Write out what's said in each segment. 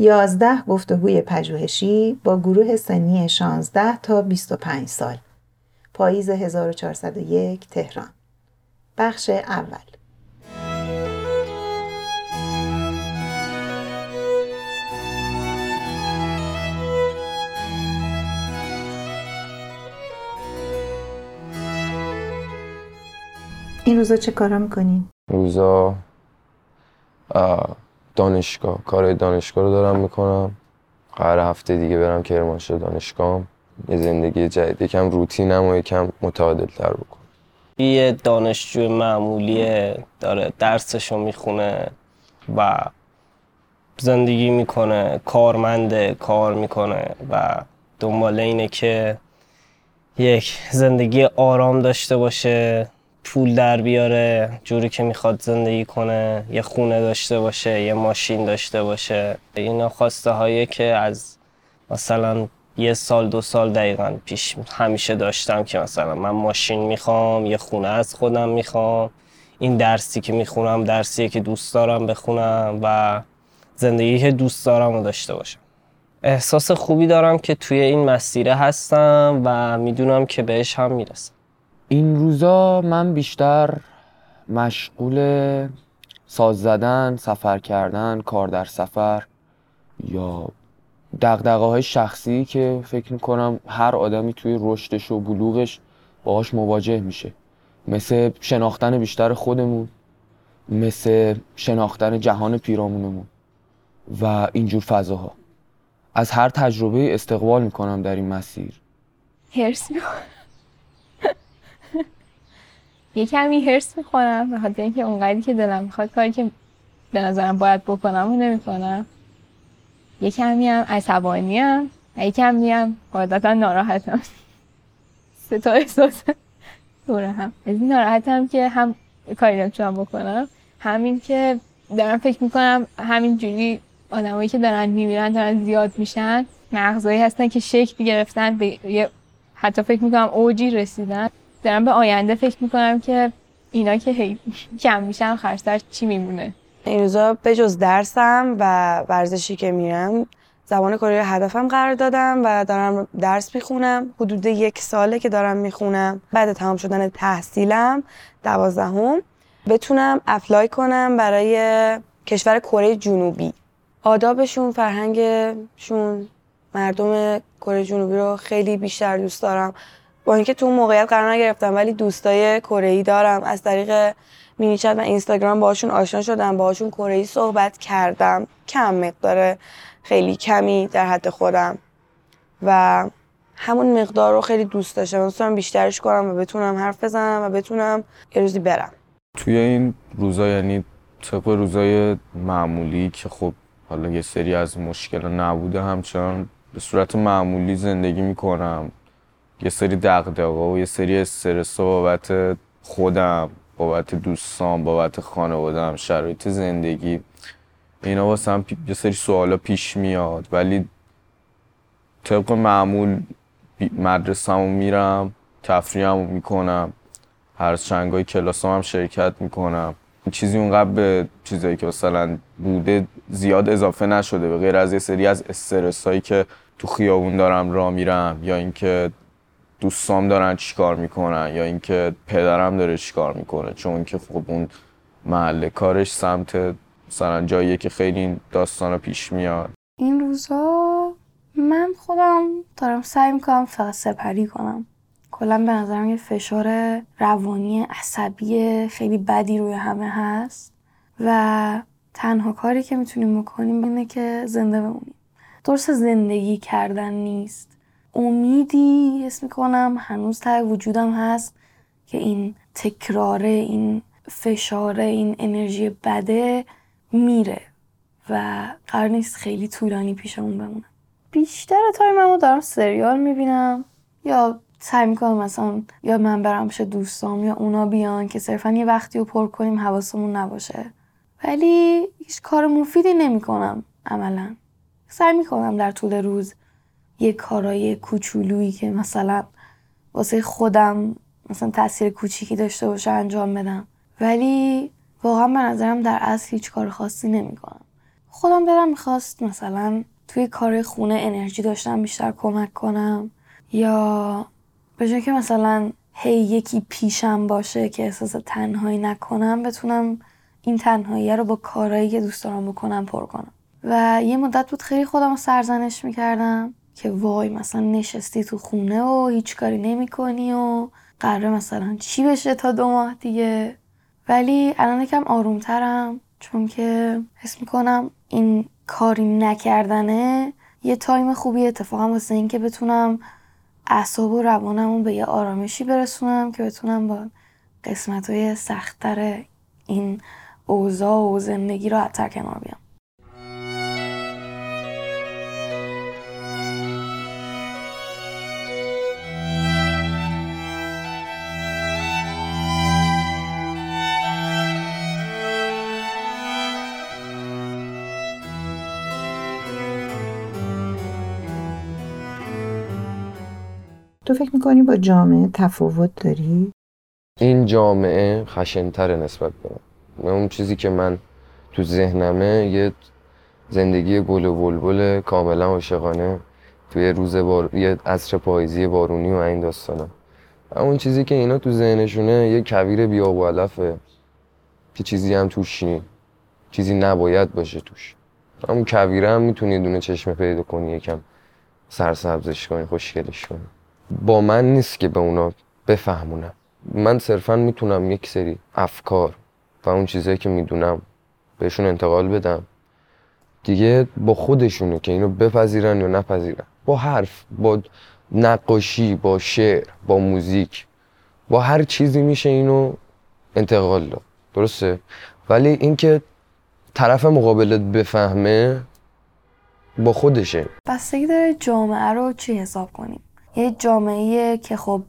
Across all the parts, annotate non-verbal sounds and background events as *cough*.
یازده گفتگوی پژوهشی با گروه سنی 16 تا 25 سال. پاییز 1401 تهران. بخش اول. این روزا چه کارا می‌کنین؟ روزا دانشگاه کار دانشگاه رو دارم می‌کنم. قرار هفته دیگه برم کرمانشاه دانشگاه یه زندگی جدید یکم روتینم و یکم متعادل تر بکنم. یه دانشجو معمولی داره درسشو می‌خونه و زندگی می‌کنه کارمنده کار می‌کنه و دنبال اینه که یک زندگی آرام داشته باشه. پول در بیاره جوری که می‌خواد زندگی کنه یه خونه داشته باشه یه ماشین داشته باشه. اینا خواسته هایی که از مثلا یه سال دو سال دقیقا پیش همیشه داشتم که مثلا من ماشین می‌خوام یه خونه از خودم می‌خوام. این درسی که می‌خونم درسیه که دوست دارم بخونم و زندگی که دوست دارم رو داشته باشم. احساس خوبی دارم که توی این مسیره هستم و می‌دونم که بهش هم می‌رسم. این روزا من بیشتر مشغول ساز زدن، سفر کردن، کار در سفر یا دقدقه های شخصی که فکر می‌کنم هر آدمی توی رشدش و بلوغش باهاش مواجه میشه. مثل شناختن بیشتر خودمون مثل شناختن جهان پیرامونمون و اینجور فضاها. از هر تجربه استقبال می‌کنم در این مسیر. هرس یه کمی هرس می‌خورم به خاطر اینکه اونقدری که دلم می‌خواد کاری که به نظرم باید بکنم و نمی‌کنم. یه کمی هم عصبانی هم یه کمی هم قاعدتا ناراحتم. سه تا احساس دوره هم. از این ناراحتم که هم کاری نمی‌تونم بکنم همین که دارم فکر می‌کنم همین جوری آدمایی که دارن میمیرن دارن زیاد میشن مغزایی هستن که شکل گرفتن به حتی فکر می‌کنم اوجی رسیدن. دارم به آینده فکر می‌کنم که اینا که هی *laughs* کم میشن خرجتر چی میمونه. این روزا به جز درسم و ورزشی که میرم زبان کره هدفم قرار دادم و دارم درس می‌خونم. حدود یک ساله که دارم می‌خونم. بعد تمام شدن تحصیلم دوازدهم بتونم اپلای کنم برای کشور کره جنوبی. آدابشون فرهنگشون مردم کره جنوبی رو خیلی بیشتر دوست دارم. با اینکه تو موقعیت قرار نگرفتم ولی دوستای کره دارم. از طریق مینیچت و اینستاگرام باهاشون آشنا شدم باهاشون کره صحبت کردم. کم مقدار خیلی کمی در حد خودم. و همون مقدار رو خیلی دوست داشتم. دوست بیشترش کنم و بتونم حرف بزنم و بتونم یه روزی برم. توی این روزا یعنی طبق روزای معمولی که خب حالا یه سری از مشکل نبوده همچنان به صورت معمولی زندگی می‌کنم. یه سری دقدقه و یه سری استرس بابت خودم بابت دوستان بابت خانوادم شرایط زندگی. اینا واسه هم یه سری سوالا پیش میاد. ولی طبق معمول مدرسه‌مو میرم تفریحمو می‌کنم هر چنگای کلاس هم شرکت می‌کنم. چیزی اونقدر به چیزایی که مثلا بوده زیاد اضافه نشده. به غیر از یه سری از استرس هایی که تو خیابون دارم راه میرم یا اینکه دوستام دارن چیکار می‌کنن یا اینکه پدرم داره چیکار می‌کنه چون که خب اون محل کارش سمت مثلا جاییه که خیلی داستان پیش میاد. این روزا من خودم دارم سعی می‌کنم فقط سپری کنم. کلا به نظرم یه فشار روانی عصبی خیلی بدی روی همه هست و تنها کاری که می‌تونیم بکنیم اینه که زنده بمونیم. درست زندگی کردن نیست. امیدی حس می‌کنم. هنوز ته وجودم هست که این تکراره این فشاره این انرژی بده میره و قرار نیست خیلی طولانی پیشمون بمونه. بیشتر تایممو دارم سریال می‌بینم یا سعی می‌کنم مثلا یا من برم پیش دوستام یا اونا بیان که صرفا یه وقتی رو پر کنیم حواسمون نباشه. ولی هیچ کار مفیدی نمی‌کنم عملا. سعی می‌کنم در طول روز یه کارای کوچولویی که مثلا واسه خودم مثلا تاثیر کوچیکی داشته باشه انجام بدم. ولی واقعا به نظرم در اصل هیچ کار خاصی نمی‌کنم. خودم دلم می‌خواست مثلا توی کار خونه انرژی داشتم بیشتر کمک کنم. یا به جای که مثلا هی یکی پیشم باشه که احساس تنهایی نکنم بتونم این تنهایی رو با کارهایی که دوست دارم بکنم پر کنم. و یه مدت بود خیلی خودم رو سرزنش می‌کردم. که وای مثلا نشستی تو خونه و هیچ کاری نمی کنی و قراره مثلا چی بشه تا دو ماه دیگه. ولی الان یکم آرومترم چون که حس می‌کنم این کاری نکردنه یه تایم خوبی اتفاقا واسه این که بتونم اعصاب و روانم به یه آرامشی برسونم که بتونم با قسمت های سختتر این اوضاع و زندگی رو حتی کنار بیام. تو فکر می‌کنی با جامعه تفاوت داری؟ این جامعه خشنتره نسبت به من. اون چیزی که من تو ذهنمه یه زندگی گل و بلبل کاملا عاشقانه توی روز بار... یه عصر پاییزی بارونی و این داستانا اون چیزی که اینا تو ذهنشونه یه کویر بیاب و علفه که چیزی هم توش نی. چیزی نباید باشه توش. همون کویره هم می‌تونی دونه چشمه پیدا کنی یکم سرسبزش کنی خوشگلش کنی. با من نیست که به اونا بفهمونم. من صرفا می‌تونم یک سری افکار و اون چیزایی که می‌دونم بهشون انتقال بدم. دیگه با خودشونه که اینو بپذیرن یا نپذیرن. با حرف با نقاشی با شعر با موزیک با هر چیزی میشه اینو انتقال داد. درسته؟ ولی اینکه طرف مقابلت بفهمه با خودشه. بستگی داره جامعه رو چی حساب کنیم؟ یه جامعه که خب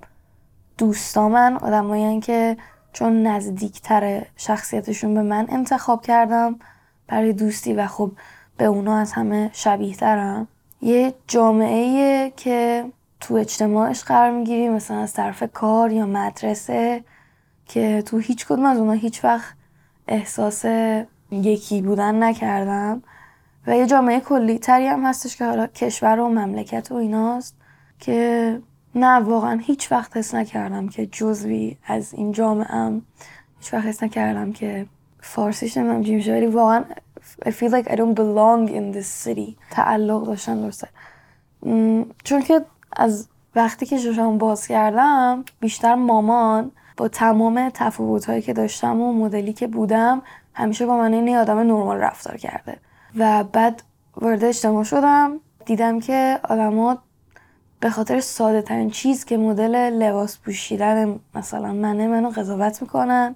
دوستامن آدمایی که چون نزدیکتر شخصیتشون به من انتخاب کردم برای دوستی و خب به اونا از همه شبیه ترم. یه جامعه که تو اجتماعش قرار می‌گیری مثلا از طرف کار یا مدرسه که تو هیچ کدوم از اونا هیچ وقت احساس یکی بودن نکردم. و یه جامعه کلی تری هم هستش که حالا کشور و مملکت و ایناست. که نه واقعا هیچ وقت حس نکردم که جزوی از این جامعه ام هیچ وقت حس نکردم که فارسیش نمیم چی ولی واقعا I feel like I don't belong in this city. تعلق داشتن درسته. چون که از وقتی که چشام باز کردم بیشتر مامان با تمام تفاوت هایی که داشتم و مدلی که بودم همیشه با من این آدم نرمال رفتار کرده. و بعد وارد اجتماع شدم دیدم که آدما به خاطر ساده ترین چیز که مدل لباس پوشیدن مثلا منه منو قضاوت می‌کنن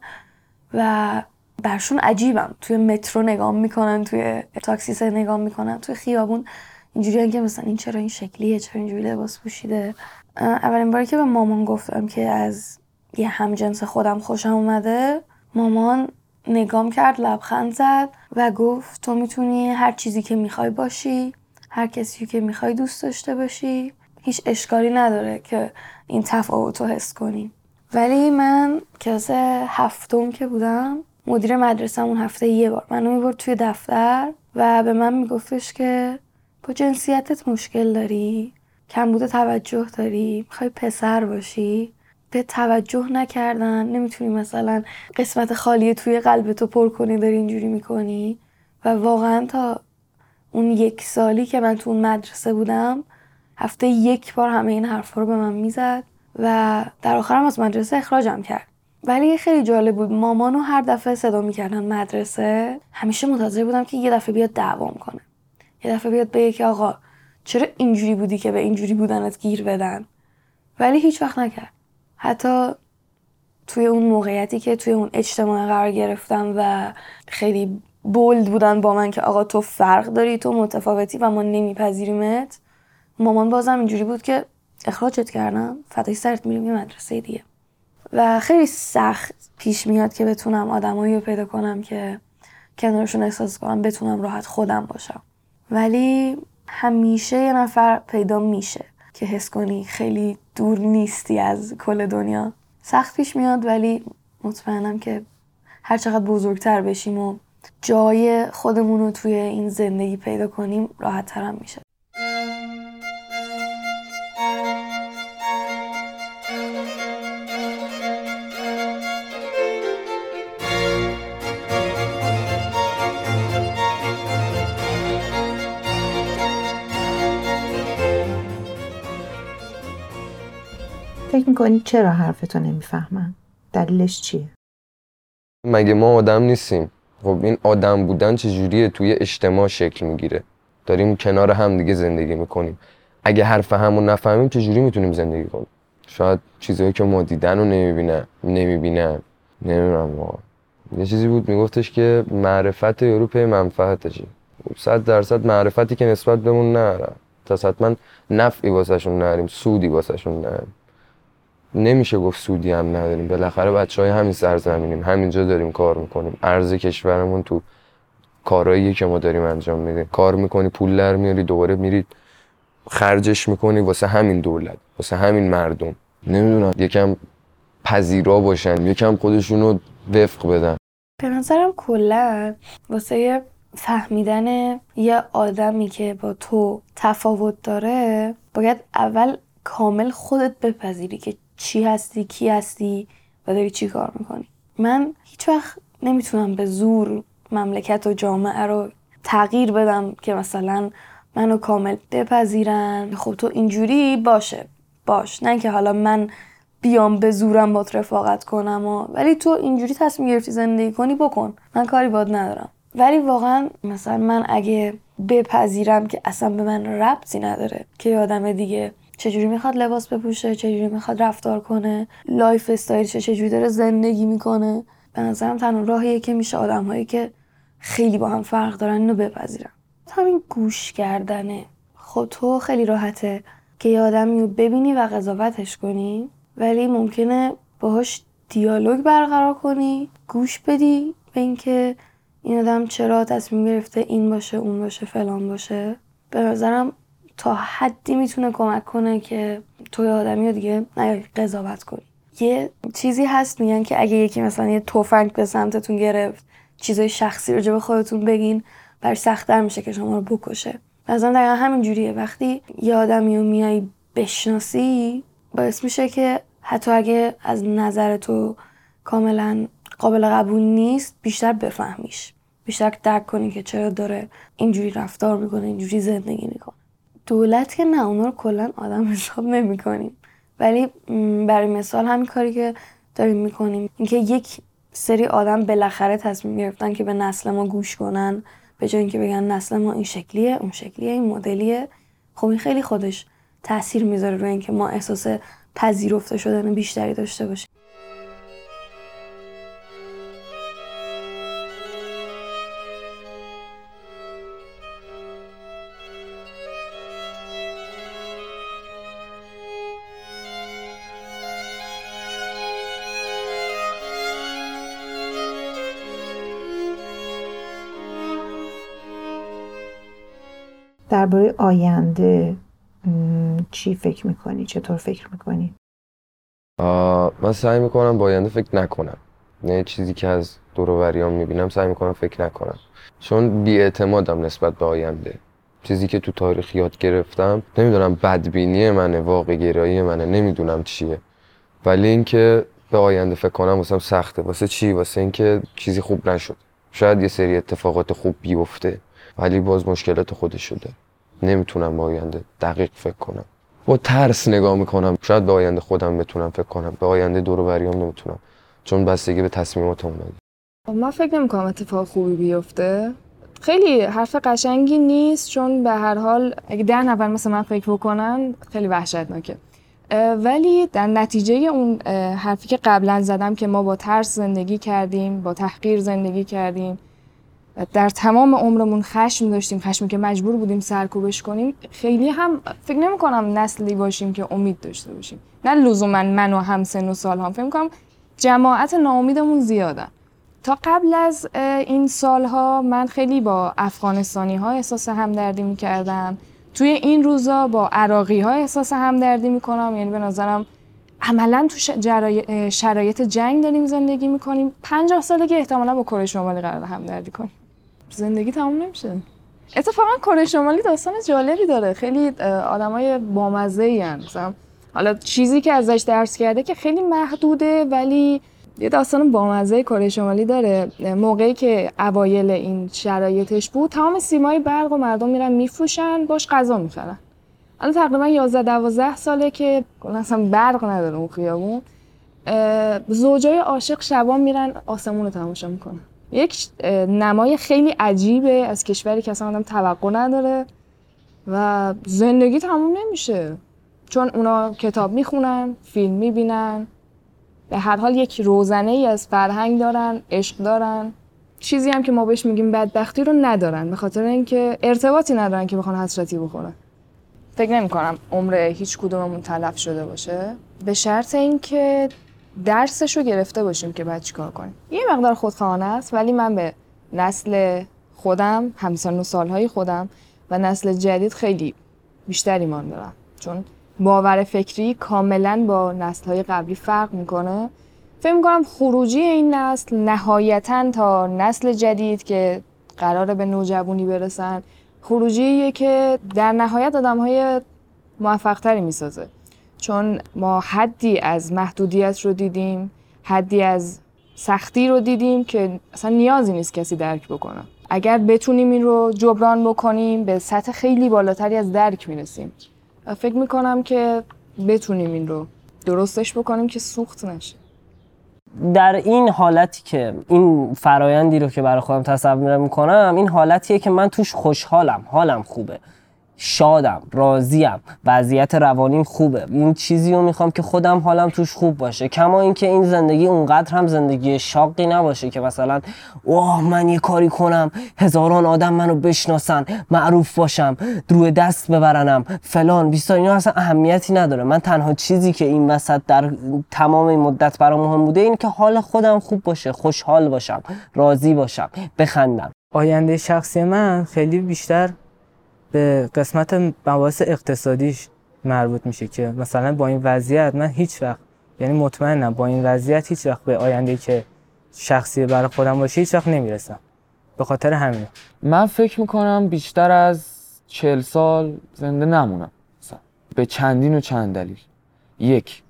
و برشون عجیبم. توی مترو نگاه می‌کنن توی تاکسی نگاه می‌کنن توی خیابون اینجوری که مثلا این چرا این شکلیه چرا اینجوری لباس پوشیده. اولین باری که به مامان گفتم که از یه همجنس خودم خوشم اومده مامان نگام کرد لبخند زد و گفت تو می‌تونی هر چیزی که می‌خوای باشی هر کسی که می‌خوای دوست داشته باشی. هیچ اشکالی نداره که این تفاوت رو حس کنی ولی من کلاس هفتم که بودم مدیر مدرسه اون هفته یه بار منو می‌برد توی دفتر و به من میگفتش که با جنسیتت مشکل داری کمبود توجه داری می‌خوای پسر باشی. به توجه نکردن نمی‌تونی مثلا قسمت خالی توی قلبتو پر کنی داری اینجوری می‌کنی. و واقعا تا اون یک سالی که من تو اون مدرسه بودم هفته یک بار همه این حرفا رو به من می‌زد و در آخرم از مدرسه اخراجم کرد. ولی خیلی جالب بود مامانو هر دفعه صدا می‌کردن مدرسه. همیشه منتظر بودم که یه دفعه بیاد دعوام کنه. یه دفعه بیاد بگه که آقا چرا اینجوری بودی که به اینجوری بودنت گیر بدن؟ ولی هیچ وقت نکرد. حتی توی اون موقعیتی که توی اون اجتماع قرار گرفتم و خیلی بولد بودن با من که آقا تو فرق داری تو متفاوتی و ما نمیپذیریمت مامان بازم اینجوری بود که اخراجت کردم فدای سرت میریم یه مدرسه دیگه. و خیلی سخت پیش میاد که بتونم آدمایی رو پیدا کنم که کنارشون احساس کنم بتونم راحت خودم باشم. ولی همیشه یه نفر پیدا میشه که حس کنی خیلی دور نیستی از کل دنیا. سخت پیش میاد ولی مطمئنم که هر چقدر بزرگتر بشیم و جای خودمون رو توی این زندگی پیدا کنیم راحت ترم میشه. فکر می‌کنی چرا حرفتو نمی‌فهمن؟ دلیلش چیه؟ مگه ما آدم نیستیم؟ خب این آدم بودن چجوریه؟ توی اجتماع شکل می‌گیره. داریم کنار هم دیگه زندگی می‌کنیم. اگه حرف همون نفهمیم چجوری می‌تونیم زندگی کنیم؟ شاید چیزهایی که ما دیدن رو نمی‌بینن نمی‌بینن. نمی‌دونم ما یه چیزی بود میگفتش که معرفت یارو پی منفعتشه صد درصد معرفتی که نسبت بهمون نرم تا حتما نفعی واسهشون نریم سودی واسهشون نریم. نمیشه گفت سودی هم نداریم. بالاخره بچه های همین سرزمینیم. همینجا داریم کار می‌کنیم. ارز کشورمون تو کارهایی که ما داریم انجام میدیم. کار می‌کنی پول در میاری دوباره میری خرجش می‌کنی واسه همین دولت واسه همین مردم. نمی‌دونم. یکم پذیرا باشن. یکم خودشونو وفق بدن. به نظرم کلا واسه فهمیدن یه آدمی که با تو تفاوت داره باید اول کامل خودت بپذیری که چی هستی کی هستی و داری چی کار می‌کنی. من هیچ وقت نمی‌تونم به زور مملکت و جامعه رو تغییر بدم که مثلا منو کامل بپذیرن. خب تو اینجوری باشه. باش. نه که حالا من بیام به زورم با رفاقت کنم و ولی تو اینجوری تصمیم گرفتی زندگی کنی بکن. من کاری باد ندارم. ولی واقعا مثلا من اگه بپذیرم که اصلا به من ربطی نداره که آدم دیگه چجوری می‌خواد لباس بپوشه چجوری می‌خواد رفتار کنه lifestyle ش چجوری داره زندگی می‌کنه. به نظرم تنها راهیه که میشه آدم هایی که خیلی با هم فرق دارن اینو بپذیرن. همین گوش کردنه. خب تو خیلی راحته که یه آدمی رو ببینی و قضاوتش کنی ولی ممکنه باهاش دیالوگ برقرار کنی گوش بدی به اینکه این آدم چرا تصمیم گرفته این باشه اون باشه فلان باشه. به نظرم تا حدی می‌تونه کمک کنه که توی آدمی رو دیگه نیای قضاوت کنی. یه چیزی هست میگن که اگه یکی مثلا یه تفنگ به سمتتون گرفت چیزای شخصی رو به خودتون بگین برای سختتر میشه که شما رو بکشه. مثلا دقیقا همین جوریه. وقتی یه آدمی رو میای بشناسی باعث میشه که حتی اگه از نظر تو کاملا قابل قبول نیست بیشتر بفهمیش. بیشتر درک کنی که چرا داره اینجوری رفتار می‌کنه اینجوری زندگی می‌کنه. دولت که نه اونا رو کلا آدم *laughs* حساب نمی کنیم ولی برای مثال همین کاری که داریم می‌کنیم اینکه یک سری آدم بالاخره تصمیم گرفتن که به نسل ما گوش کنن به جای اینکه بگن نسل ما این شکلیه اون شکلیه این مدلیه. خب این خیلی خودش تاثیر می‌ذاره روی اینکه ما احساس پذیرفته شدن بیشتری داشته باشیم. درباره آینده چی فکر می‌کنی؟ چطور فکر می‌کنی؟ من سعی می‌کنم با آینده فکر نکنم. نه چیزی که از دوروبریام می‌بینم سعی می‌کنم فکر نکنم. چون بیاعتمادم نسبت به آینده. چیزی که تو تاریخ یاد گرفتم نمی‌دونم بدبینی منه واقع گرایی منه نمی‌دونم چیه. ولی اینکه به آینده فکر کنم واسم سخته. واسه چی؟ واسه اینکه چیزی خوب نشد. شاید یه سری اتفاقات خوب بیفته ولی باز مشکلات خودش شده نمی‌تونم به آینده دقیق فکر کنم. با ترس نگاه می‌کنم. شاید به آینده خودم بتونم فکر کنم. به آینده دور و بریام نمی‌تونم. چون بستگی به تصمیمات اومده. من فکر نمی‌کنم اتفاق خوبی بیفته. خیلی حرف قشنگی نیست چون به هر حال اگه ده نفر مثل من فکر بکنن خیلی وحشتناکه. ولی در نتیجه اون حرفی که قبلا زدم که ما با ترس زندگی کردیم با تحقیر زندگی کردیم. در تمام عمرمون خشم داشتیم خشمی که مجبور بودیم سرکوبش کنیم خیلی هم فکر نمی کنم نسلی باشیم که امید داشته باشیم. نه لزوما من و هم سن و سال هم. فکر کنم جماعت ناامیدمون زیادن. تا قبل از این سالها من خیلی با افغانستانی ها احساس همدردی می کردم توی این روزا با عراقی ها احساس همدردی می کنم یعنی به نظرم عملا تو شرایط جنگ داریم زندگی می‌کنیم. پنجاه ساله که احتمالا با کره شمالی قرار همدردی کنیم. زندگی تموم نمیشه. اتفاقا کره شمالی داستان جالبی داره. خیلی آدمای بامزه ای مثلا حالا چیزی که ازش درس کرده که خیلی محدوده ولی یه داستان بامزه کره شمالی داره. موقعی که اوایل این شرایطش بود تمام سیمای برق و مردم میرن میفروشن باش غذا می‌خرن. الان تقریبا 11 12 ساله که اصلا برق نداره اون خیابون. زوجای عاشق شبا میرن آسمون رو تماشا می‌کنن. یک نمای خیلی عجیبه از کشوری که اصلا آدم توقع نداره و زندگی تموم نمیشه. چون اونا کتاب می‌خونن فیلم می‌بینن به هر حال یک روزنه ای از فرهنگ دارن عشق دارن. چیزی هم که ما بهش میگیم بدبختی رو ندارن به خاطر اینکه ارتباطی ندارن که بخوان حسرتی بخورن. فکر نمی کنم عمر هیچ کدوممون تلف شده باشه. به شرط اینکه درسش رو گرفته باشیم که بعد چیکار کنیم. یه مقدار خودخواهانه است ولی من به نسل خودم همسن و سالهای خودم و نسل جدید خیلی بیشتر ایمان دارم. چون باور فکری کاملا با نسلهای قبلی فرق می‌کنه. فکر می‌کنم خروجی این نسل نهایتا تا نسل جدید که قراره به نوجوانی برسن خروجیه که در نهایت آدم های موفقتری می‌سازه. چون ما حدی از محدودیت رو دیدیم حدی از سختی رو دیدیم که اصلا نیازی نیست کسی درک بکنه. اگر بتونیم این رو جبران بکنیم به سطح خیلی بالاتری از درک می‌رسیم. فکر می‌کنم که بتونیم این رو درستش بکنیم که سوخت نشه. در این حالتی که این فرایندی رو که برای خودم تصور می‌کنم این حالتیه که من توش خوشحالم حالم خوبه. شادم راضیم وضعیت روانیم خوبه. این چیزی رو می‌خوام که خودم حالم توش خوب باشه. کما اینکه این زندگی اونقدر هم زندگی شاقی نباشه که مثلا اوه من یه کاری کنم هزاران آدم منو بشناسن معروف باشم روی دست ببرنم فلان بیستا اینا اصلا اهمیتی نداره. من تنها چیزی که این وسط در تمام این مدت برام مهم بوده این که حال خودم خوب باشه خوشحال باشم راضی باشم بخندم. آینده شخصی من خیلی بیشتر به قسمت مباحث اقتصادیش مربوط میشه که مثلا با این وضعیت من هیچ وقت یعنی مطمئنم با این وضعیت هیچ وقت به آینده که شخصی برای خودم باشه هیچ وقت نمی‌رسم. به خاطر همین من فکر می‌کنم بیشتر از چهل سال زنده نمونم. مثلا. به چندین و چند دلیل. یک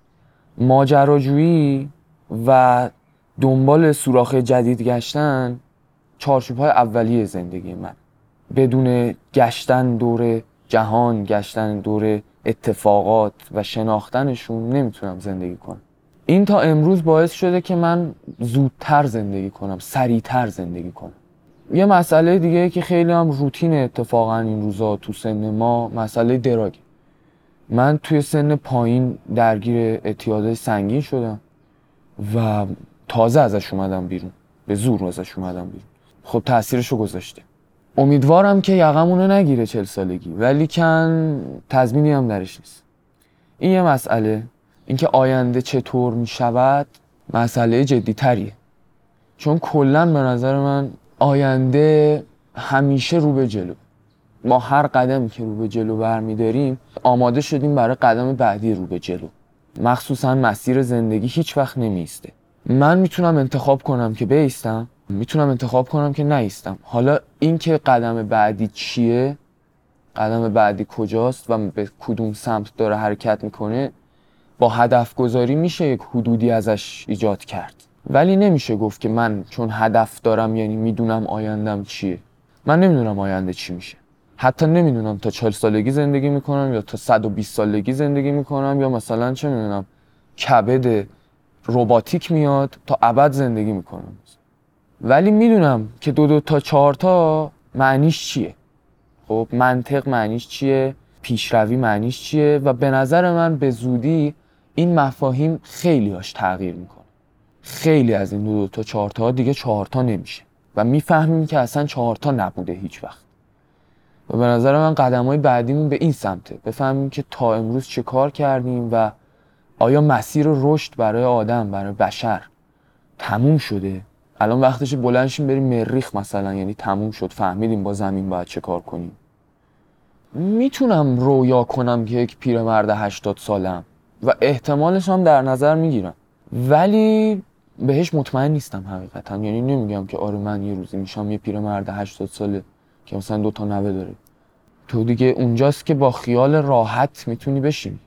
ماجراجویی و دنبال سوراخ جدید گشتن چارچوب های اولیه زندگی من. بدون گشتن دور جهان گشتن دور اتفاقات و شناختنشون نمی‌تونم زندگی کنم. این تا امروز باعث شده که من زودتر زندگی کنم سریعتر زندگی کنم. یه مسئله دیگه که خیلی هم روتین اتفاقا این روزا تو سن ما مسئله دراگ من توی سن پایین درگیر اعتیادهای سنگین شدم و تازه ازش اومدم بیرون. به زور ازش اومدم بیرون. خب تاثیرشو گذاشته. امیدوارم که یقمونو نگیره چل سالگی ولی کن تضمینی هم درش نیست. این یه مسئله. اینکه آینده چطور می شود مسئله جدی تریه چون کلا به نظر من آینده همیشه رو به جلو. ما هر قدمی که رو به جلو برمیداریم آماده شدیم برای قدم بعدی رو به جلو. مخصوصا مسیر زندگی هیچ وقت نمیسته من می‌تونم انتخاب کنم که بیستم. می‌تونم انتخاب کنم که نیستم. حالا اینکه قدم بعدی چیه؟ قدم بعدی کجاست و به کدوم سمت داره حرکت می‌کنه؟ با هدف گذاری میشه یک حدودی ازش ایجاد کرد. ولی نمیشه گفت که من چون هدف دارم یعنی می‌دونم آیندم چیه. من نمی‌دونم آینده چی میشه. حتی نمی‌دونم تا 40 سالگی زندگی می‌کنم یا تا 120 سالگی زندگی می‌کنم یا مثلا چه می‌دونم کبد رباتیک میاد تا ابد زندگی می‌کنم. ولی می‌دونم که دو دو تا چهار تا معنیش چیه. خب منطق معنیش چیه پیشروی معنیش چیه و به نظر من به زودی این مفاهیم خیلی هاش تغییر می‌کنه. خیلی از این دو, دو تا چهار تا دیگه چهار تا نمیشه و می‌فهمیم که اصلا چهار تا نبوده هیچ وقت. و به نظر من قدم های بعدیمون به این سمته. بفهمیم که تا امروز چه کار کردیم و آیا مسیر رشد برای آدم برای بشر تموم شده؟ الان وقتش بلندشیم بریم مریخ مثلا یعنی تموم شد فهمیدیم با زمین باید چه کار کنیم. می‌تونم رویا کنم که یک پیرمرد هشتاد سالم و احتمالش هم در نظر می‌گیرم. ولی بهش مطمئن نیستم حقیقتا. یعنی نمیگم که آره من یه روزی میشم یه پیرمرد 80 ساله که مثلا دو تا نوه داره. تو دیگه اونجاست که با خیال راحت می‌تونی بشینی.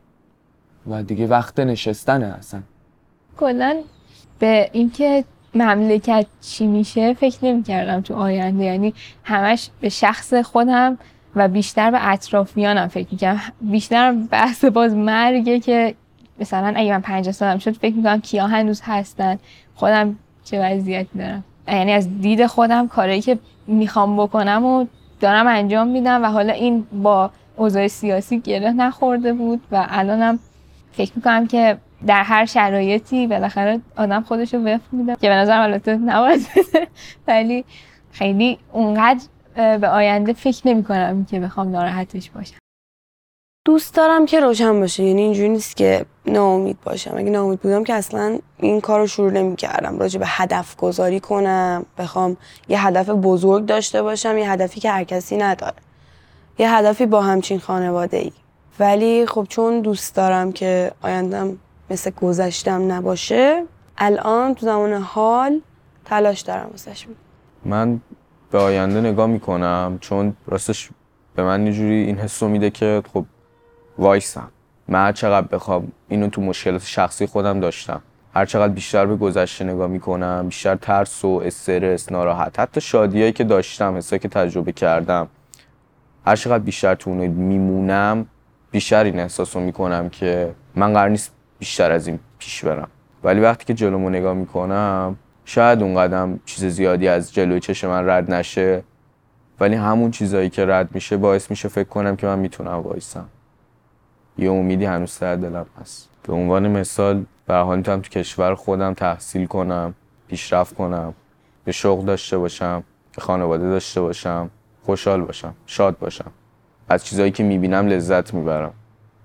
و دیگه وقت نشستنه اصلا. کلا به اینکه مملکت چی میشه فکر نمی‌کردم تو آینده. یعنی همش به شخص خودم و بیشتر به اطرافیانم فکر می‌کنم بیشتر بحث باز مرگه که مثلا اگه من 50 سالم شد فکر می‌کنم کیا هنوز هستن. خودم چه وضعیتی دارم. یعنی از دید خودم کاری که می‌خوام بکنم و دارم انجام میدم و حالا این با اوضاع سیاسی گره نخورده بود و الانم فکر می‌کنم که در هر شرایطی بالاخره آدم خودش رو وفق میده. که به نظرم البته نباید ولی خیلی اونقدر به آینده فکر نمی کنم که بخوام ناراحتش باشم. دوست دارم که روشن باشه. یعنی اینجوری نیست که ناامید باشم. اگه ناامید بودم که اصلا این کار رو شروع نمی کردم راجع به هدف گذاری کنم. بخوام یه هدف بزرگ داشته باشم. یه هدفی که هر کسی نداره. یه هدفی با همچین خانواده ای ولی خب چون دوست دارم که آیندم مثل گذشتم نباشه الان تو زمان حال تلاش دارم واسش. من به آینده نگاه می‌کنم چون راستش به من اینجوری این حس میده که خب وایسم. من هر چقدر بخوام اینو تو مشکلات شخصی خودم داشتم. هر چقدر بیشتر به گذشته نگاه می‌کنم بیشتر ترس و استرس ناراحت حتی شادیایی که داشتم حسایی که تجربه کردم هر چقدر بیشتر تو اونو میمونم بیشتر این احساس رو می‌کنم که من قرار نیست بیشتر از این پیش برم. ولی وقتی که جلومو نگاه می‌کنم شاید اون قدم چیز زیادی از جلوی چشم من رد نشه. ولی همون چیزایی که رد میشه باعث میشه فکر کنم که من می‌تونم وایسم. یه امیدی هنوز در دلم هست. به عنوان مثال به حال می‌تونم تو کشور خودم تحصیل کنم پیشرفت کنم به شغل داشته باشم به خانواده داشته باشم خوشحال باشم شاد باشم. از چیزایی که می‌بینم لذت می‌برم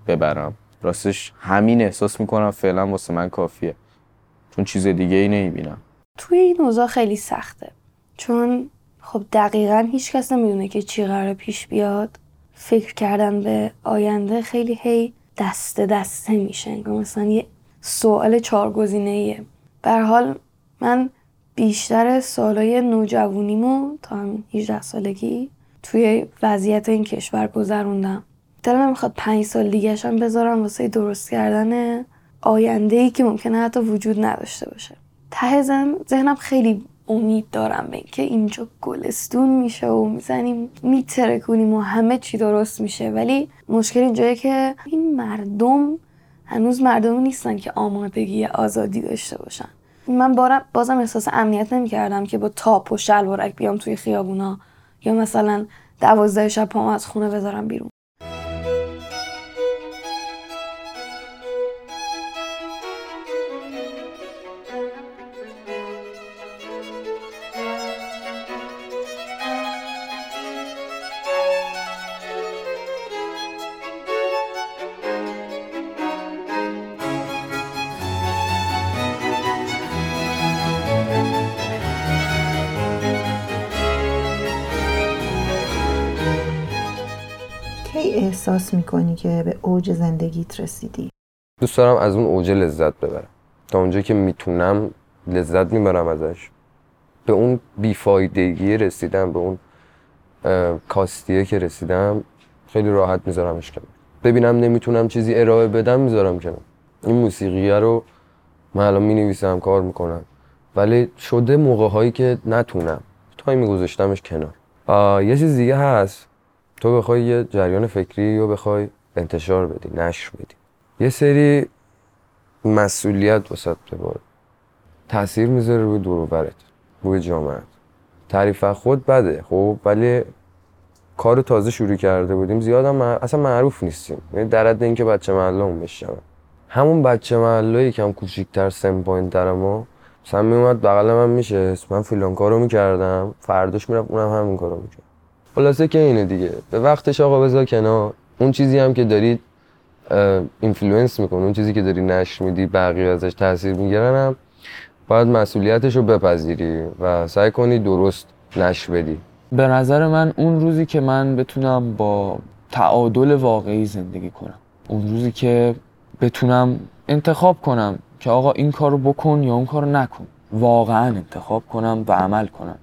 ببرم. راستش همین احساس می‌کنم فعلا واسه من کافیه. چون چیز دیگه ای نمی‌بینم. توی این اوضاع خیلی سخته. چون خب دقیقا هیچ کس نمی‌دونه که چی قرار پیش بیاد. فکر کردن به آینده خیلی هی دسته دسته میشه. مثلا یه سوال چهارگزینه ایه حال من بیشتر سالای نوجوانیمو تا همین 18 سالگی توی وضعیت این کشور گذروندم. دلم می‌خواد پنج سال دیگهشم بذارم واسه درست کردن آینده ای که ممکنه حتی وجود نداشته باشه. ته ذهنم خیلی امید دارم به اینکه اینجا گلستون میشه و می‌زنیم میترکونیم و همه چی درست میشه. ولی مشکل اینجایه که این مردم هنوز مردمی نیستن که آمادگی آزادی داشته باشن. من بارم بازم احساس امنیت نمی‌کردم که با تاپ و شلوارک بیام توی خیابونا یا مثلا دوازده شب پامو از خونه بذارم بیرون. می‌کنی که به اوج زندگیت رسیدی؟ دوست دارم از اون اوج لذت ببرم. تا اونجا که می‌تونم لذت می‌برم ازش. به اون بیفایدگی رسیدم به اون کاستیه که رسیدم خیلی راحت میذارمش کنم ببینم نمی‌تونم چیزی ارائه بدم می‌ذارم کنم این موسیقیه رو من الان می‌نویسم کار می‌کنم. ولی شده موقع هایی که نتونم. تایمی گذاشتمش کنار. یه چیز دیگه هست. تو بخوای یه جریان فکری رو بخوای انتشار بدی نشر بدی. یه سری مسئولیت واسه بار. تاثیر می‌ذاره روی دور برت روی جامعه تعریف خود بده خب ولی کار تازه شروع کرده بودیم زیاد هم اصلا معروف نیستیم. یعنی در حد اینکه بچه محله بشنون همون بچه محله یکم کوچیک‌تر سن پایین ما مثلا میومد بغل من میشه من فلان کارو می‌کردم فرداش می‌رفت اونم همین کارو می‌کرد. خلاصه که اینه دیگه. به وقتش آقا بذار کنار. اون چیزی هم که دارید influence می‌کنه. اون چیزی که داری نشر میدی بقیه ازش تاثیر می‌گیرن هم باید مسئولیتش رو بپذیری و سعی کنی درست نشر بدی. به نظر من اون روزی که من بتونم با تعادل واقعی زندگی کنم اون روزی که بتونم انتخاب کنم که آقا این کارو بکن یا اون کارو نکن واقعا انتخاب کنم و عمل کنم.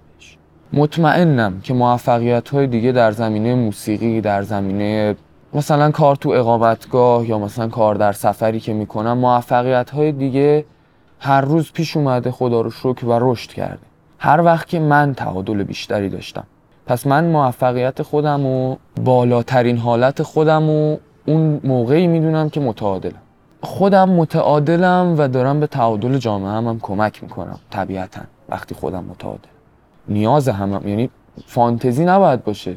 مطمئنم که موفقیت های دیگه در زمینه موسیقی در زمینه مثلا کار تو اقامتگاه یا مثلا کار در سفری که می‌کنم موفقیت های دیگه هر روز پیش اومده خدا رو شکر و رشد کرده. هر وقت که من تعادل بیشتری داشتم. پس من موفقیت خودم و بالاترین حالت خودم و اون موقعی می‌دونم که متعادلم. خودم متعادلم و دارم به تعادل جامعه هم, هم کمک می‌کنم طبیعتا وقتی خودم متعادل. نیاز هم, یعنی فانتزی نباید باشه.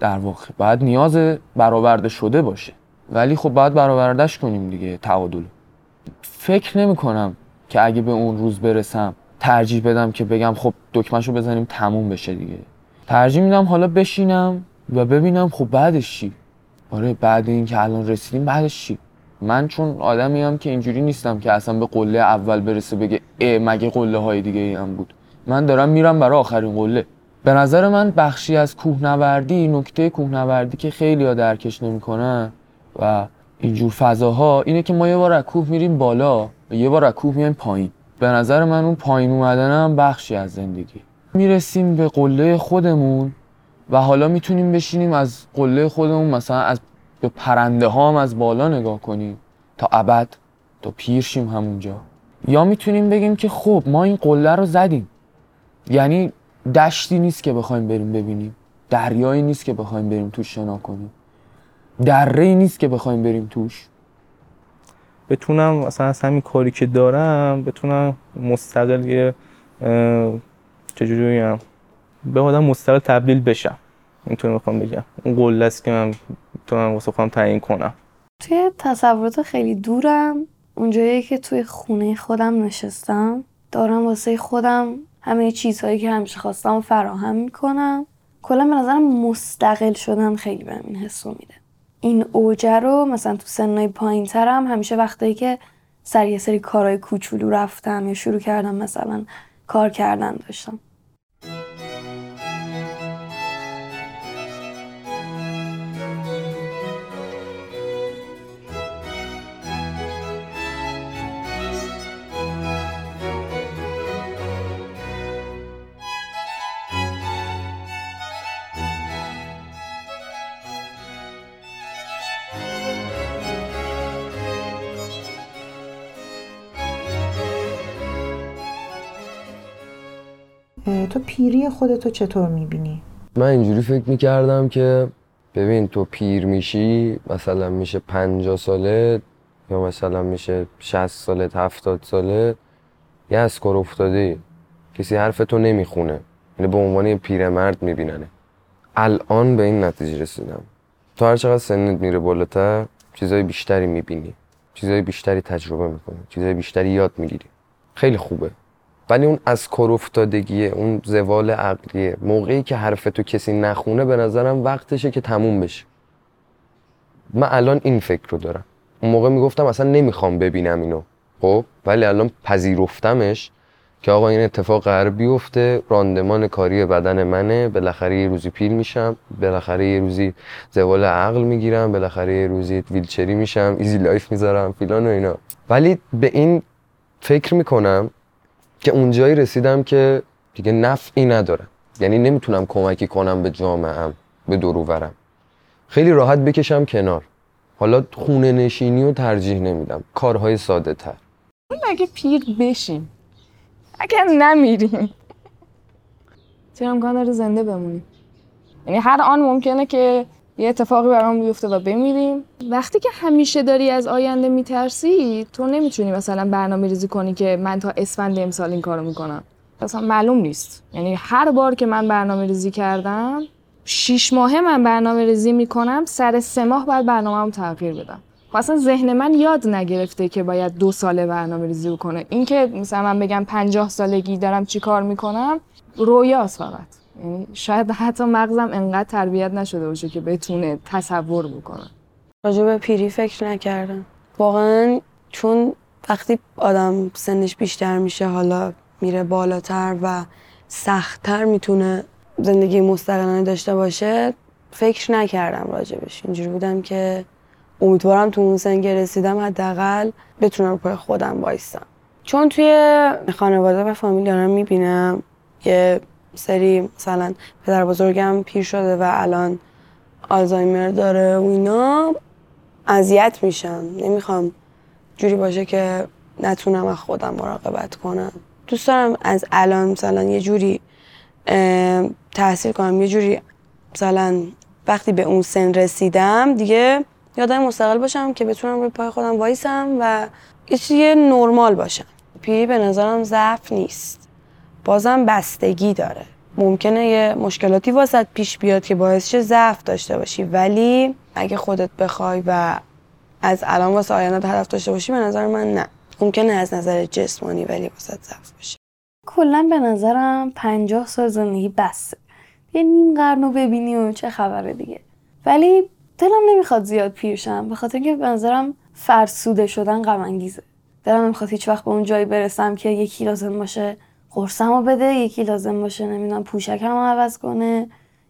در واقع. باید نیاز برآورده شده باشه. ولی خب باید برآوردهش کنیم دیگه تعادل. فکر نمی کنم که اگه به اون روز برسم ترجیح بدم که بگم خب دکمهشو بزنیم تموم بشه دیگه. ترجیح میدم حالا بشینم و ببینم خب بعدش چی؟ آره بعد این که الان رسیدیم بعدش چی؟ من چون آدمی هم که اینجوری نیستم که اصلا به قله اول برسه بگه اه مگه قله های دیگه ای هم بود. من دارم میرم برای آخرین قله. به نظر من بخشی از کوهنوردی نکته کوهنوردی که خیلی ها درکش نمی‌کنن و اینجور فضاها اینه که ما یه بار از کوه میریم بالا و یه بار از کوه میایم پایین. به نظر من اون پایین اومدنم بخشی از زندگی. می‌رسیم به قله خودمون و حالا می‌تونیم بشینیم از قله خودمون مثلا از به پرنده ها هم از بالا نگاه کنیم تا ابد تا پیر شیم همونجا. یا می‌تونیم بگیم که خب ما این قله رو زدیم. یعنی دشتی نیست که بخوایم بریم ببینیم. دریایی نیست که بخوایم بریم توش شنا کنیم. دره نیست که بخوایم بریم توش. بتونم مثلا از همین کاری که دارم بتونم مستقل یه چجوری بگم؟ به آدم مستقل تبدیل بشم. اینطور می‌خوام بگم. اون قله است که من می‌تونم واسه خودم تعیین کنم. توی تصورات خیلی دورم. اونجایی که توی خونه خودم نشستم دارم واسه خودم همه چیزهایی که همیشه خواستم فراهم می‌کنم. کلا به نظرم مستقل شدن خیلی بهم این حس میده. این اوجه رو مثلا تو سنهای پایین ترم همیشه وقتایی که سر یه سری کارهای کوچولو رفتم یا شروع کردم مثلا کار کردن داشتم. تو پیری خودتو چطور می‌بینی؟ من اینجوری فکر می‌کردم که ببین تو پیر میشی مثلا میشه پنجاه ساله یا مثلا میشه شست ساله هفتاد ساله یه از کار افتاده کسی حرف تو نمی‌خونه. یعنی به عنوان یه پیرمرد میبیننه. الان به این نتیجه رسیدم. تو هر چقدر سنت میره بالاتر چیزای بیشتری می‌بینی. چیزای بیشتری تجربه می‌کنی. چیزای بیشتری یاد می‌گیری. خیلی خوبه. ولی اون از کار افتادگیه اون زوال عقلیه. موقعی که حرف تو کسی نخونه به نظرم وقتشه که تموم بشه. من الان این فکر رو دارم. اون موقع می‌گفتم اصلا نمی‌خوام ببینم اینو. خب؟ ولی الان پذیرفتمش که آقا این اتفاق قرار بیفته راندمان کاری بدن منه بالاخره یه روزی پیر میشم بالاخره یه روزی زوال عقل می‌گیرم بالاخره یه روزی ویلچری میشم ایزی لایف می‌ذارم فیلان و اینا. ولی به این فکر می‌کنم که اونجایی رسیدم که دیگه نفعی ندارم. یعنی نمی‌تونم کمکی کنم به جامعهم به دروورم خیلی راحت بکشم کنار. حالا خونه نشینی رو ترجیح نمیدم. کارهای ساده تر. اگه پیر بشیم اگر نمیریم. چرا امکان داره زنده بمونیم یعنی هر آن ممکنه که یه اتفاقی برام بیفته و بمیریم. وقتی که همیشه داری از آینده میترسی تو نمی‌تونی مثلا برنامه ریزی کنی که من تا اسفند امسال این کارو می‌کنم. اصلا معلوم نیست. یعنی هر بار که من برنامه ریزی کردم شیش ماهه من برنامه ریزی می‌کنم سر سه ماه بعد برنامه تغییر بدم. خب اصلا ذهن من یاد نگرفته که باید دو ساله برنامه ریزی بکنه. اینکه مثلا من بگم پنجاه سالگی دارم چی کار می‌کنم رویاست فقط. شاید حتی مغزم انقدر تربیت نشده باشه که بتونه تصور راجع به پیری فکر نکردم. واقعا چون وقتی آدم سنش بیشتر میشه حالا میره بالاتر و سختتر می‌تونه زندگی مستقلانه داشته باشه فکر نکردم راجبش. اینجوری بودم که امیدوارم تو اون سن رسیدم حداقل بتونم پای خودم وایستم چون توی خانواده و فامیل دارم می‌بینم یه سری مثلا پدر بزرگم پیر شده و الان آلزایمر داره و اینا اذیت میشم. نمی‌خوام جوری باشه که نتونم از خودم مراقبت کنم. دوست دارم از الان مثلا یه جوری تحصیل کنم. یه جوری مثلا وقتی به اون سن رسیدم دیگه یادم مستقل باشم که بتونم روی پای خودم وایسم و یه چیزی نرمال باشم. پیری به نظرم ضعف نیست. بازم بستگی داره. ممکنه یه مشکلاتی واسط پیش بیاد که باعث شه ضعف داشته باشی. ولی اگه خودت بخوای و از الان واسه آینده هدف داشته باشی به نظر من نه. ممکنه از نظر جسمانی ولی واسه ضعف باشه کلا به نظرم پنجاه سال زندگی بسه یه نیم قرن رو ببینی و چه خبره دیگه. ولی دلم نمی‌خواد زیاد پیر شم. به خاطر اینکه به نظرم فرسوده شدن غم انگیزه. دلم نمی‌خواد هیچ وقت به اون جایی برسم که یکی لازم باشه قرصم رو بده یکی لازم باشه نمی‌دونم پوشکم رو عوض کنه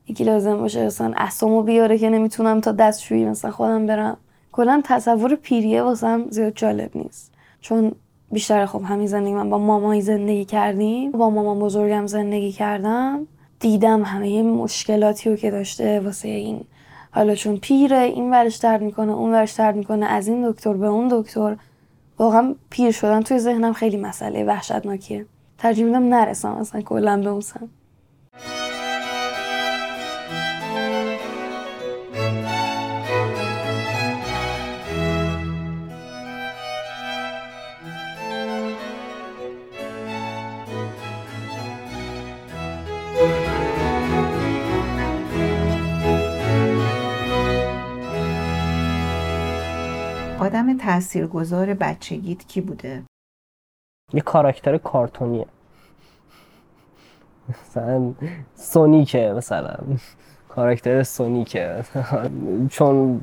یکی لازم باشه مثلا اسمو بیاره که نمی‌تونم تا دستشویی مثلا خودم برم. کلا تصور پیریه واسم زیاد جالب نیست. چون بیشتر خب همین زندگی من با مامایی زندگی کردیم با مامان بزرگم زندگی کردم. دیدم همه مشکلاتی رو که داشته واسه این. حالا چون پیره این ورش درد می‌کنه اون ورش درد می‌کنه از این دکتر به اون دکتر. واقعا پیر شدن توی ذهنم خیلی مسئله وحشتناکیه. ترجیح میدم نرسم اصلا کلا به اون سن آدم تاثیرگذار بچگیت کی بوده؟ یه کاراکتر کارتونیه. مثلا سونیکه مثلا. کاراکتر سونیکه. چون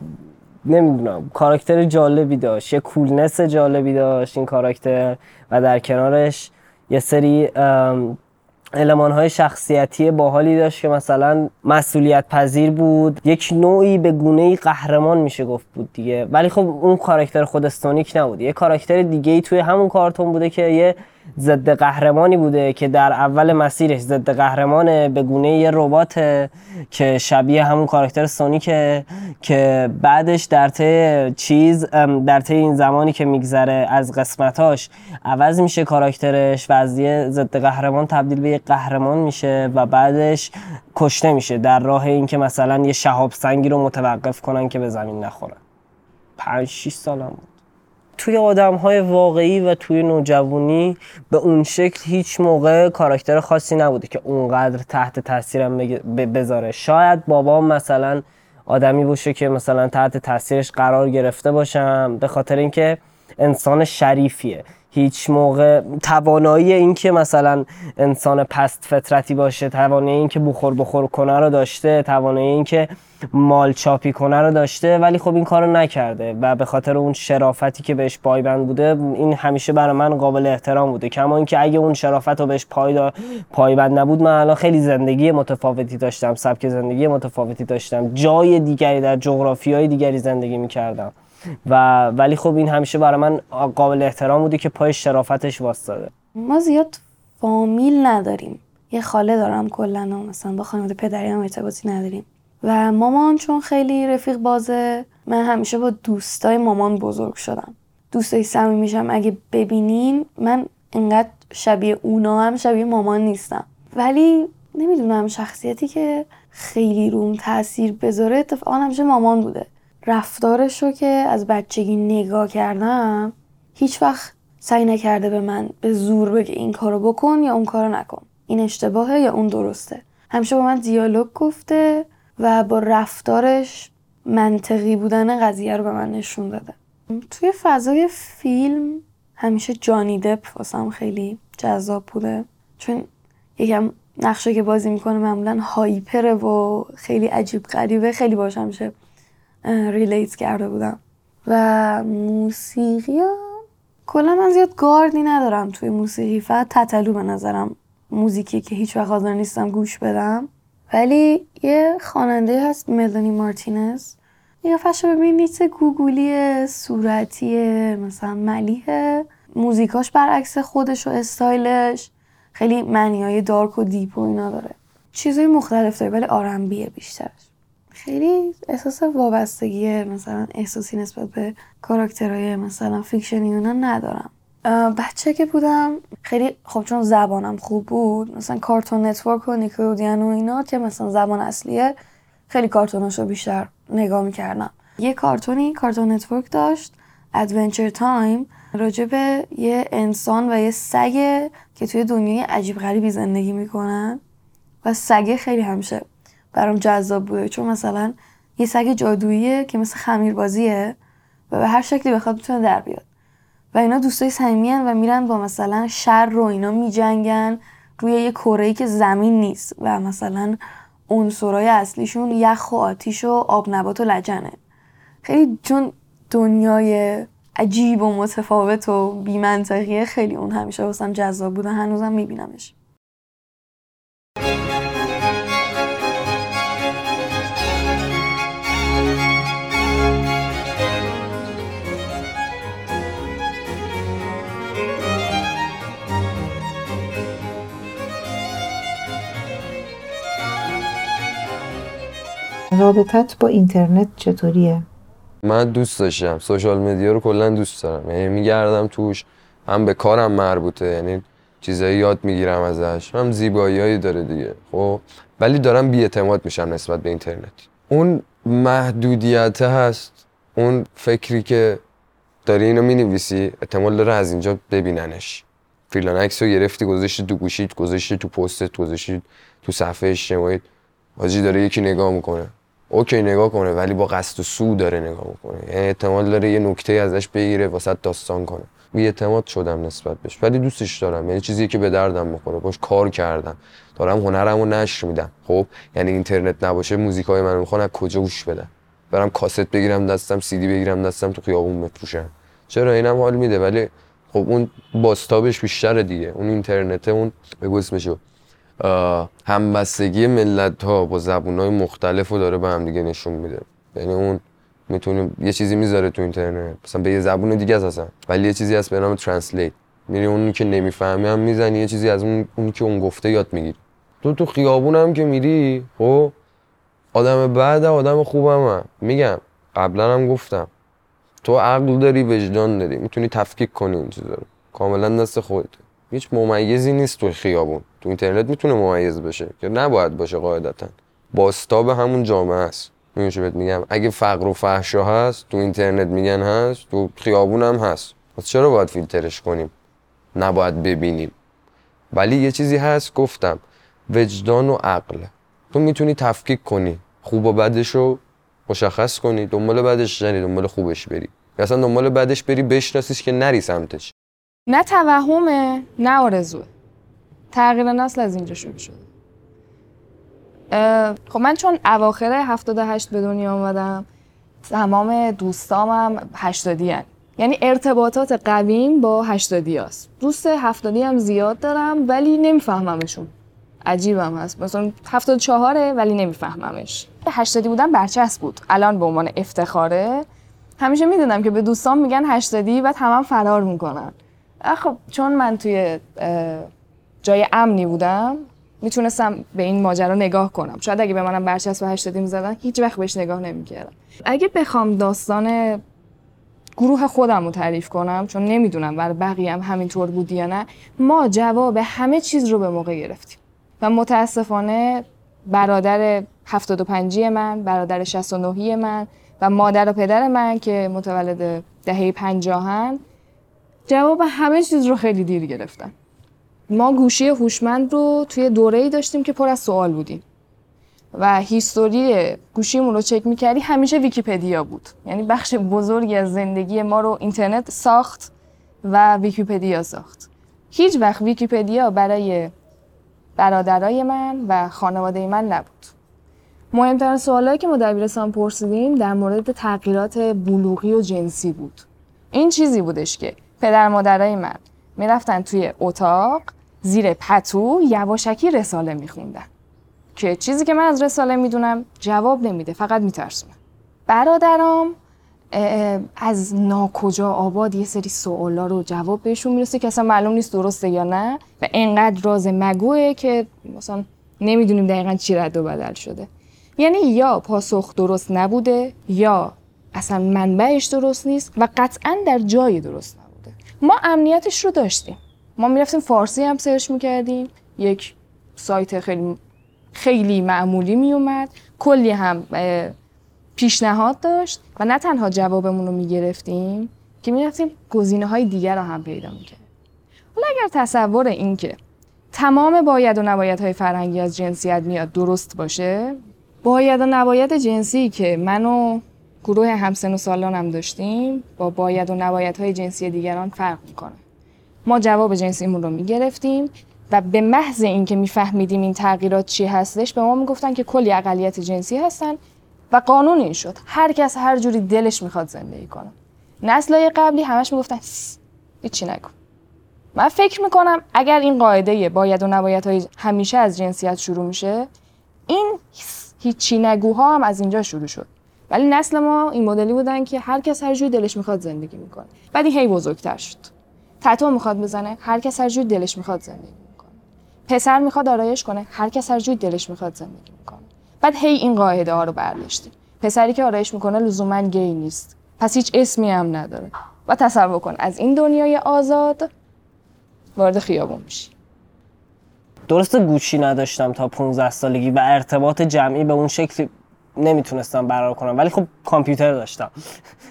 نمی‌دونم کاراکتر جالبی داشت. یه کولنس جالبی داشت این کاراکتر و در کنارش یه سری علمان های شخصیتی باحالی داشت که مثلا مسئولیت پذیر بود. یک نوعی به گونه قهرمان میشه گفت بود دیگه. ولی خب اون کاراکتر خود استونیک نبود. یه کاراکتر دیگه ای توی همون کارتون بوده که یه ضد قهرمانی بوده که در اول مسیرش ضد قهرمانه به گونه یه ربات که شبیه همون کاراکتر سونیکه که بعدش در طی چیز در طی این زمانی که میگذره از قسمتاش عوض میشه کاراکترش و از یه ضد قهرمان تبدیل به یه قهرمان میشه و بعدش کشته میشه در راه اینکه مثلا یه شهاب سنگی رو متوقف کنن که به زمین نخوره پنج 6 سالم توی آدم های واقعی و توی نوجوانی به اون شکل هیچ موقع کاراکتر خاصی نبوده که اونقدر تحت تاثیرم بذاره. شاید بابام مثلا آدمی باشه که مثلا تحت تاثیرش قرار گرفته باشم به خاطر اینکه انسان شریفیه. هیچ موقع توانایی این که مثلا انسان پست فطرتی باشه توانایی این که بخور بخور کنه رو داشته توانایی این که مال چاپی کنه رو داشته ولی خب این کارو نکرده و به خاطر اون شرافتی که بهش پایبند بوده این همیشه برای من قابل احترام بوده. کما اینکه اگه اون شرافت رو بهش پای پایبند نبود من الان خیلی زندگی متفاوتی داشتم سبک زندگی متفاوتی داشتم جای دیگری در جغرافیای دیگری زندگی می‌کردم. و ولی خب این همیشه برای من قابل احترام بوده که پای شرافتش واسطاده ما زیاد فامیل نداریم. یه خاله دارم کلا مثلا با خانواده پدری هم ارتباطی نداریم. و مامان چون خیلی رفیق بازه من همیشه با دوستای مامان بزرگ شدم. دوستای صمیمی میشم اگه ببینین من انقدر شبیه اونا هم شبیه مامان نیستم. ولی نمی‌دونم شخصیتی که خیلی روم تاثیر بذاره اتفاقا همیشه مامان بوده. رفتارش رو که از بچگی نگاه کردم هیچ وقت سعی نکرده به من به زور بگه این کارو بکن یا اون کارو نکن. این اشتباهه یا اون درسته؟ همیشه با من دیالوگ گفته و با رفتارش منطقی بودن قضیه رو به من نشون داده. توی فضای فیلم همیشه جانی دپ واسم خیلی جذاب بوده. چون یکم نقشه که بازی می‌کنه معمولا هایپره و خیلی عجیب غریبه خیلی باش همیشه relate کرده بودم. و موسیقی کلا من زیاد گاردی ندارم توی موسیقی فقط تتلو به نظرم موزیکی که هیچ وقت حاضر نیستم گوش بدم. ولی یه خواننده هست ملانی مارتینز. قیافش رو ببینید گوگولی صورتی مثلا ملیحه موزیکاش برعکس خودش و استایلش. خیلی معنی dark و deep و اینا داره. چیزای مختلف داره ولی R&B ه بیشترش. خیلی احساس وابستگی مثلا احساسی نسبت به کاراکترهای مثلا fiction ی اونا ندارم. بچه که بودم خیلی خب چون زبانم خوب بود مثلا Cartoon Network و Nickelodeon و اینا که مثلا زبان اصلیه خیلی کارتوناشو بیشتر نگاه می‌کردم. یه کارتونی Cartoon Network داشت Adventure Time راجع به یه انسان و یه سگه که توی دنیای عجیب غریبی زندگی می‌کنن و سگه خیلی همیشه برام جذاب بوده چون مثلا یه سگ جادوییه که مثل خمیربازیه و به هر شکلی بخواد بتونه در بیاد. و اینا دوستای صمیمی و میرن با مثلا شر رو اینا میجنگن روی یه کره که زمین نیست و مثلا عنصرای اصلیشون یخ و آتیش و آب نبات و لجنه. خیلی چون دنیای عجیب و متفاوت و بیمنطقیه خیلی اون همیشه واسم جذاب بوده. هنوزم میبینمش. رابطت با اینترنت چطوریه؟ من دوست داشتم. social media رو کلا دوست دارم. یعنی میگردم توش هم به کارم مربوطه. یعنی چیزایی یاد می‌گیرم ازش. هم زیباییایی داره دیگه. خب ولی دارم بیاعتماد میشم نسبت به اینترنت. اون محدودیت هست. اون فکری که داری اینو می‌نویسی احتمال داره از اینجا ببیننش. فریلانکس رو گرفتی گذاشتی تو گوشیت گذاشتی تو پستت گذاشتی تو صفحه اجتماعی حاجی داره یکی نگاه می‌کنه. اوکی نگاه کنه ولی با قصد و سو داره نگاه می‌کنه یعنی احتمال داره یه نکته ازش بگیره واسه داستان کنه. بی اعتماد شدم نسبت بهش. ولی دوستش دارم. یعنی چیزی که به دردم می‌خوره باش کار کردم. دارم هنرمو نشر میدم. خب؟ یعنی اینترنت نباشه موزیک های منو می‌خوان از کجا گوش بدم برم کاست بگیرم دستم سی دی بگیرم دستم تو خیابون بفروشم. چرا؟ اینم حال میده. ولی خب اون باستابش بیشتره دیگه. اون اینترنت اون بگو اسمشو همبستگی ملت ها با زبون های مختلف رو داره به هم دیگه نشون میده. یعنی اون می‌تونه یه چیزی می‌ذاره تو اینترنت. مثلا به یه زبون دیگه از اصلا. ولی یه چیزی هست به نام ترنسلیت میری اونی که نمی‌فهمی هم می‌زنی یه چیزی از اون اونی که اون گفته یاد می‌گیری. تو تو خیابون هم که میری خب آدم بعد آدم خوبم هم. میگم قبلا هم گفتم. تو عقل داری وجدان داری. می‌تونی تفکیک کنی این چیزا رو. کاملا دست خودت هیچ ممیزی نیست تو خیابون. تو اینترنت می‌تونه ممیز بشه که نباید باشه قاعدتا. باستاب همون جامعه است. میشه بهت میگم؟ اگه فقر و فحشا هست تو اینترنت میگن هست تو خیابون هم هست. پس چرا باید فیلترش کنیم؟ نباید ببینیم. ولی یه چیزی هست گفتم وجدان و عقل. تو می‌تونی تفکیک کنی. خوب و بدش رو مشخص کنی. دنبال بدش نری دنبال خوبش بری. اصلا دنبال بدش بری بشناسیش که نری سمتش. نه توهمه نه آرزوه. تغییر نسل از اینجا شروع شده. خب من چون اواخر 78 به دنیا آمدم تمام دوستامم هشتادی هن. یعنی ارتباطات قویم با هشتادی هست. دوست هفتادی هم زیاد دارم ولی نمیفهممشون. عجیبم هست. مثلا هفتاد چهاره ولی نمیفهممش. هشتادی بودن برچسب بود. الان به عنوان افتخاره همیشه می‌دونم که به دوستان میگن هشتادی و تمام فرار می‌کنن. خب چون من توی جای امنی بودم می‌تونستم به این ماجرا نگاه کنم. شاید اگه به منم برچسب و هشتادی می‌زدن هیچ وقت بهش نگاه نمی‌کردم. اگه بخوام داستان گروه خودم رو تعریف کنم چون نمی‌دونم برای بقیه هم همینطور بود یا نه ما جواب همه چیز رو به موقع گرفتیم. و متاسفانه برادر 75 من برادر 69 من و مادر و پدر من که متولد دهه پنجاهن جواب همه چیز رو خیلی دیر گرفتن ما گوشی هوشمند رو توی دوره ای داشتیم که پر از سوال بودیم. و history گوشیمون رو چک می‌کردی همیشه ویکیپدیا بود. یعنی بخش بزرگی از زندگی ما رو اینترنت ساخت و ویکیپدیا ساخت. هیچ وقت ویکیپدیا برای برادرای من و خانواده من نبود. مهمترین سوالایی که ما دبیرستان پرسیدیم در مورد تغییرات بلوغی و جنسی بود. این چیزی بودش که پدر مادرای من می‌رفتن توی اتاق زیر پتو یواشکی رساله میخوندن. که چیزی که من از رساله می‌دونم جواب نمیده فقط میترسونه برادرام از ناکجا آباد یه سری سوالا رو جواب بهشون می‌رسه که اصلا معلوم نیست درسته یا نه و انقدر راز مگوه که مثلا نمی‌دونیم دقیقا چی رد و بدل شده. یعنی یا پاسخ درست نبوده یا اصلا منبعش درست نیست و قطعا در جای درست ما امنیتش رو داشتیم. ما می‌رفتیم فارسی هم سرچ می‌کردیم. یک سایت خیلی خیلی معمولی میومد کلی هم پیشنهاد داشت و نه تنها جوابمون رو می‌گرفتیم که می‌رفتیم گزینه های دیگر رو هم پیدا می‌کردیم. حالا اگر تصور این که تمام باید و نباید های فرهنگی از جنسیت میاد درست باشه باید و نباید جنسی که من و گروه همسن و سالانم داشتیم. با باید و نباید های جنسی دیگران فرق می‌کنه. ما جواب جنسیمون رو می‌گرفتیم و به محض اینکه میفهمیدیم این تغییرات چی هستش به ما می‌گفتن که کلی اقلیت جنسی هستن و قانون این شد. هر کس هر جوری دلش می‌خواد زندگی کنه. نسلهای قبلی همش می‌گفتن "سس، هیچی نکن من فکر می‌کنم اگر این قاعده باید و نباید های همیشه از جنسیت شروع میشه این هیچی نگوها هم از اینجا شروع شد. ولی نسل ما این مدلی بودن که هر کس هر جوری دلش می‌خواد زندگی می‌کنه. بعد این هی بزرگتر شد. تتو می‌خواد بزنه هر کس هر جوری دلش می‌خواد زندگی می‌کنه. پسر می‌خواد آرایش کنه هر کس هر جوری دلش می‌خواد زندگی می‌کنه. بعد هی این قاعده ها رو برداشتیم پسری که آرایش می‌کنه لزوما گی نیست. پس هیچ اسمی هم نداره. و تصور کن از این دنیای آزاد وارد خیابون میشی. درست گوشی نداشتم تا 15 سالگی و ارتباط جمعی به اون شکل نمی‌تونستم برقرار کنم ولی خب کامپیوتر داشتم.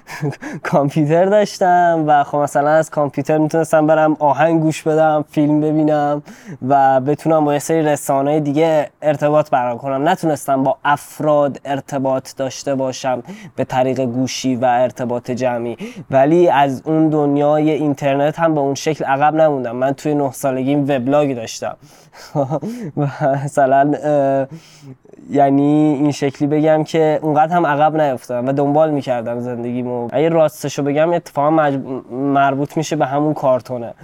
*laughs* کامپیوتر داشتم و خب مثلا از کامپیوتر می‌تونستم برم آهنگ گوش بدم فیلم ببینم و بتونم با یه سری رسانه دیگه ارتباط برقرار کنم. نتونستم با افراد ارتباط داشته باشم به طریق گوشی و ارتباط جمعی. ولی از اون دنیای اینترنت هم به اون شکل عقب نموندم. من توی نه سالگی وبلاگ داشتم. *laughs* و مثلا یعنی این شکلی بگم که اونقدر هم عقب نیفتادم و دنبال می‌کردم زندگیمو. اگه راستشو بگم اتفاقا مج- مربوط میشه به همون کارتونه.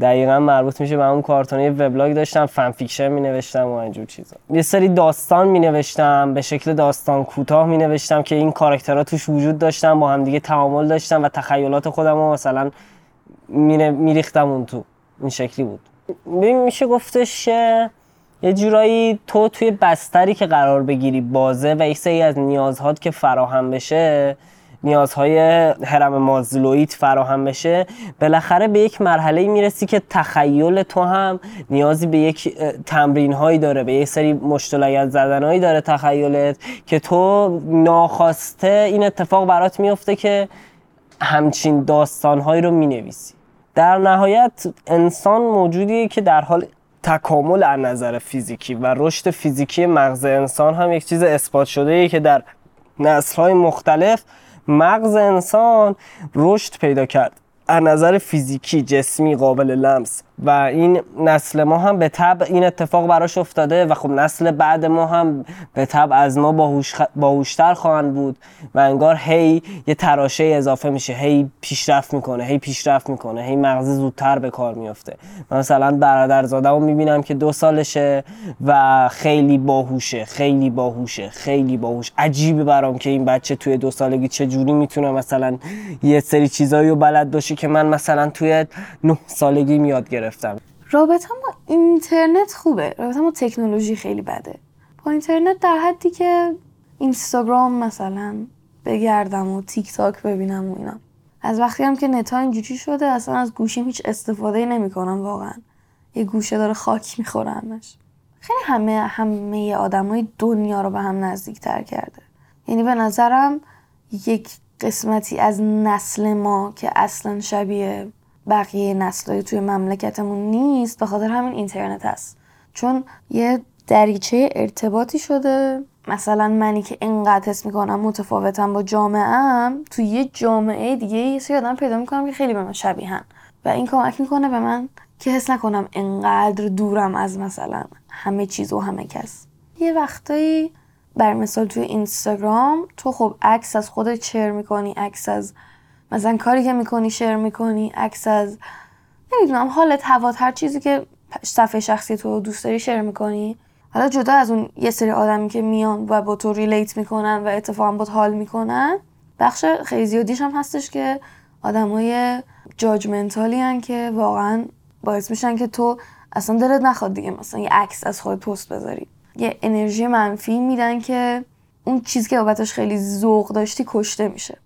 دقیقا مربوط میشه به همون کارتونه. یه وبلاگ داشتم fan fiction می نوشتم و اینجور چیزا. یه سری داستان می نوشتم به شکل داستان کوتاه می نوشتم که این کاراکترها توش وجود داشتن با هم دیگه تعامل داشتم و تخیلات خودم رو مثلا میریختم اون تو. این شکلی بود. ببین میشه گفتش یه جورایی تو توی بستری که قرار بگیری بازه و یک سری از نیازهات که فراهم بشه نیازهای هرم مازلویت فراهم بشه بالاخره به یک مرحله می‌رسی که تخیل تو هم نیازی به یک تمرین داره به یک سری مشتلگت زدن داره تخیلت که تو ناخواسته این اتفاق برات میفته که همچین داستانهایی رو می‌نویسی. در نهایت انسان موجودیه که در حال تکامل از نظر فیزیکی و رشد فیزیکی مغز انسان هم یک چیز اثبات شده ایه که در نسل‌های مختلف مغز انسان رشد پیدا کرد. از نظر فیزیکی جسمی قابل لمس. و این نسل ما هم به طب این اتفاق براش افتاده و خب نسل بعد ما هم به طب از ما باهوش باهوشتر خواهند بود و انگار هی یه تراشه اضافه میشه هی پیشرفت می‌کنه هی پیشرفت می‌کنه هی مغز زودتر به کار میفته مثلا برادرزاده رو می‌بینم که دو سالشه و خیلی باهوشه خیلی باهوشه خیلی باهوش. عجیبه برام که این بچه توی دو سالگی چه جوری می‌تونه مثلا یه سری چیزایی رو بلد باشه که من مثلا توی نه سالگی میاد گرفتم. رابطه ما اینترنت خوبه. رابطه ما تکنولوژی خیلی بده. با اینترنت در حدی که اینستاگرام مثلا بگردم و تیک تاک ببینم و اینا. از وقتی هم که نتا اینجوری شده اصلا از گوشیم هیچ استفاده نمی‌کنم واقعا. یه گوشه داره خاک می‌خوره همش. خیلی همه همه آدمای دنیا رو به هم نزدیک تر کرده. یعنی به نظرم یک قسمتی از نسل ما که اصلا شبیه بقیه نسلهای توی مملکتمون نیست به خاطر همین اینترنت هست. چون یه دریچه ارتباطی شده. مثلا منی که انقدر حس می‌کنم متفاوتم با جامعهم توی یه جامعه دیگه یه سری آدم پیدا می‌کنم که خیلی به من شبیهن و این کمک می‌کنه به من که حس نکنم انقدر دورم از مثلا همه چیز و همه کس. یه وقتایی بر مثال توی اینستاگرام تو خب عکس از خودت شیر می‌کنی عکس از مثلا کاری که می‌کنی شیر می‌کنی عکس از نمی‌دونم حالت هوات هر چیزی که صفحه شخصی تو دوست داری شیر می‌کنی. حالا جدا از اون یه سری آدمی که میان و با تو ریلیت می‌کنن و اتفاقا با حال می‌کنن بخش خیلی زیادیش هم هستش که آدمای جاجمنتالی هن که واقعا باعث میشن که تو اصلا دلت نخواد دیگه مثلا یه عکس از خود پست بذاری. یه انرژی منفی میدن که اون چیزی که بابتش خیلی ذوق داشتی کشته میشه.